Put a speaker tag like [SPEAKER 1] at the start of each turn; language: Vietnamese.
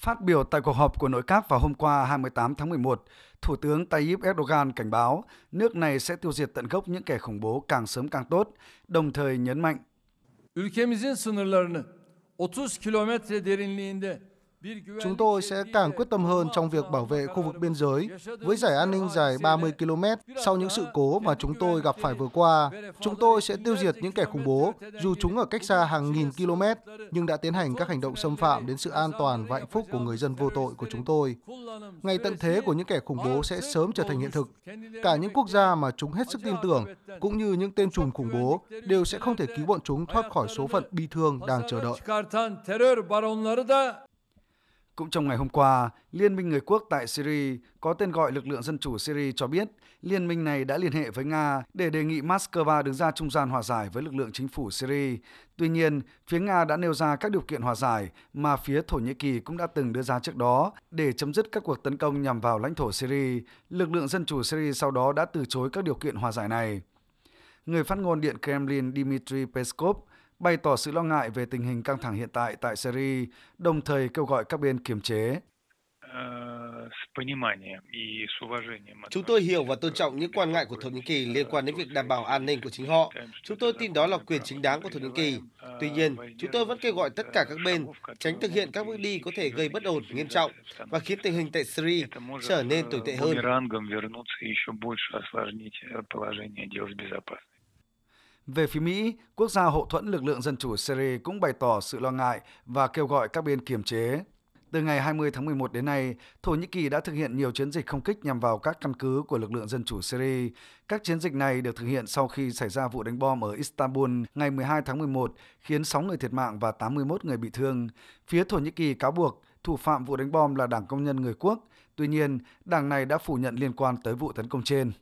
[SPEAKER 1] Phát biểu tại cuộc họp của nội các vào hôm qua 28 tháng 11, Thủ tướng Tayyip Erdogan cảnh báo nước này sẽ tiêu diệt tận gốc những kẻ khủng bố càng sớm càng tốt, đồng thời nhấn mạnh.
[SPEAKER 2] Ülkemizin sınırlarını 30 kilometre derinliğinde
[SPEAKER 3] Chúng tôi sẽ càng quyết tâm hơn trong việc bảo vệ khu vực biên giới với giải an ninh dài 30 km sau những sự cố mà chúng tôi gặp phải vừa qua. Chúng tôi sẽ tiêu diệt những kẻ khủng bố dù chúng ở cách xa hàng nghìn km nhưng đã tiến hành các hành động xâm phạm đến sự an toàn và hạnh phúc của người dân vô tội của chúng tôi. Ngày tận thế của những kẻ khủng bố sẽ sớm trở thành hiện thực. Cả những quốc gia mà chúng hết sức tin tưởng cũng như những tên trùm khủng bố đều sẽ không thể cứu bọn chúng thoát khỏi số phận bi thương đang chờ đợi.
[SPEAKER 1] Cũng trong ngày hôm qua, Liên minh người quốc tại Syria có tên gọi Lực lượng Dân chủ Syria cho biết liên minh này đã liên hệ với Nga để đề nghị Moscow đứng ra trung gian hòa giải với lực lượng chính phủ Syria. Tuy nhiên, phía Nga đã nêu ra các điều kiện hòa giải mà phía Thổ Nhĩ Kỳ cũng đã từng đưa ra trước đó để chấm dứt các cuộc tấn công nhằm vào lãnh thổ Syria. Lực lượng Dân chủ Syria sau đó đã từ chối các điều kiện hòa giải này. Người phát ngôn Điện Kremlin Dmitry Peskov bày tỏ sự lo ngại về tình hình căng thẳng hiện tại tại Syria, đồng thời kêu gọi các bên kiềm chế.
[SPEAKER 4] Chúng tôi hiểu và tôn trọng những quan ngại của Thổ Nhĩ Kỳ liên quan đến việc đảm bảo an ninh của chính họ. Chúng tôi tin đó là quyền chính đáng của Thổ Nhĩ Kỳ. Tuy nhiên, chúng tôi vẫn kêu gọi tất cả các bên tránh thực hiện các bước đi có thể gây bất ổn nghiêm trọng và khiến tình hình tại Syria trở nên tồi tệ hơn.
[SPEAKER 1] Về phía Mỹ, quốc gia hậu thuẫn lực lượng dân chủ Syria cũng bày tỏ sự lo ngại và kêu gọi các bên kiềm chế. Từ ngày 20 tháng 11 đến nay, Thổ Nhĩ Kỳ đã thực hiện nhiều chiến dịch không kích nhằm vào các căn cứ của lực lượng dân chủ Syria. Các chiến dịch này được thực hiện sau khi xảy ra vụ đánh bom ở Istanbul ngày 12 tháng 11, khiến 6 người thiệt mạng và 81 người bị thương. Phía Thổ Nhĩ Kỳ cáo buộc thủ phạm vụ đánh bom là Đảng Công nhân Người Quốc. Tuy nhiên, đảng này đã phủ nhận liên quan tới vụ tấn công trên.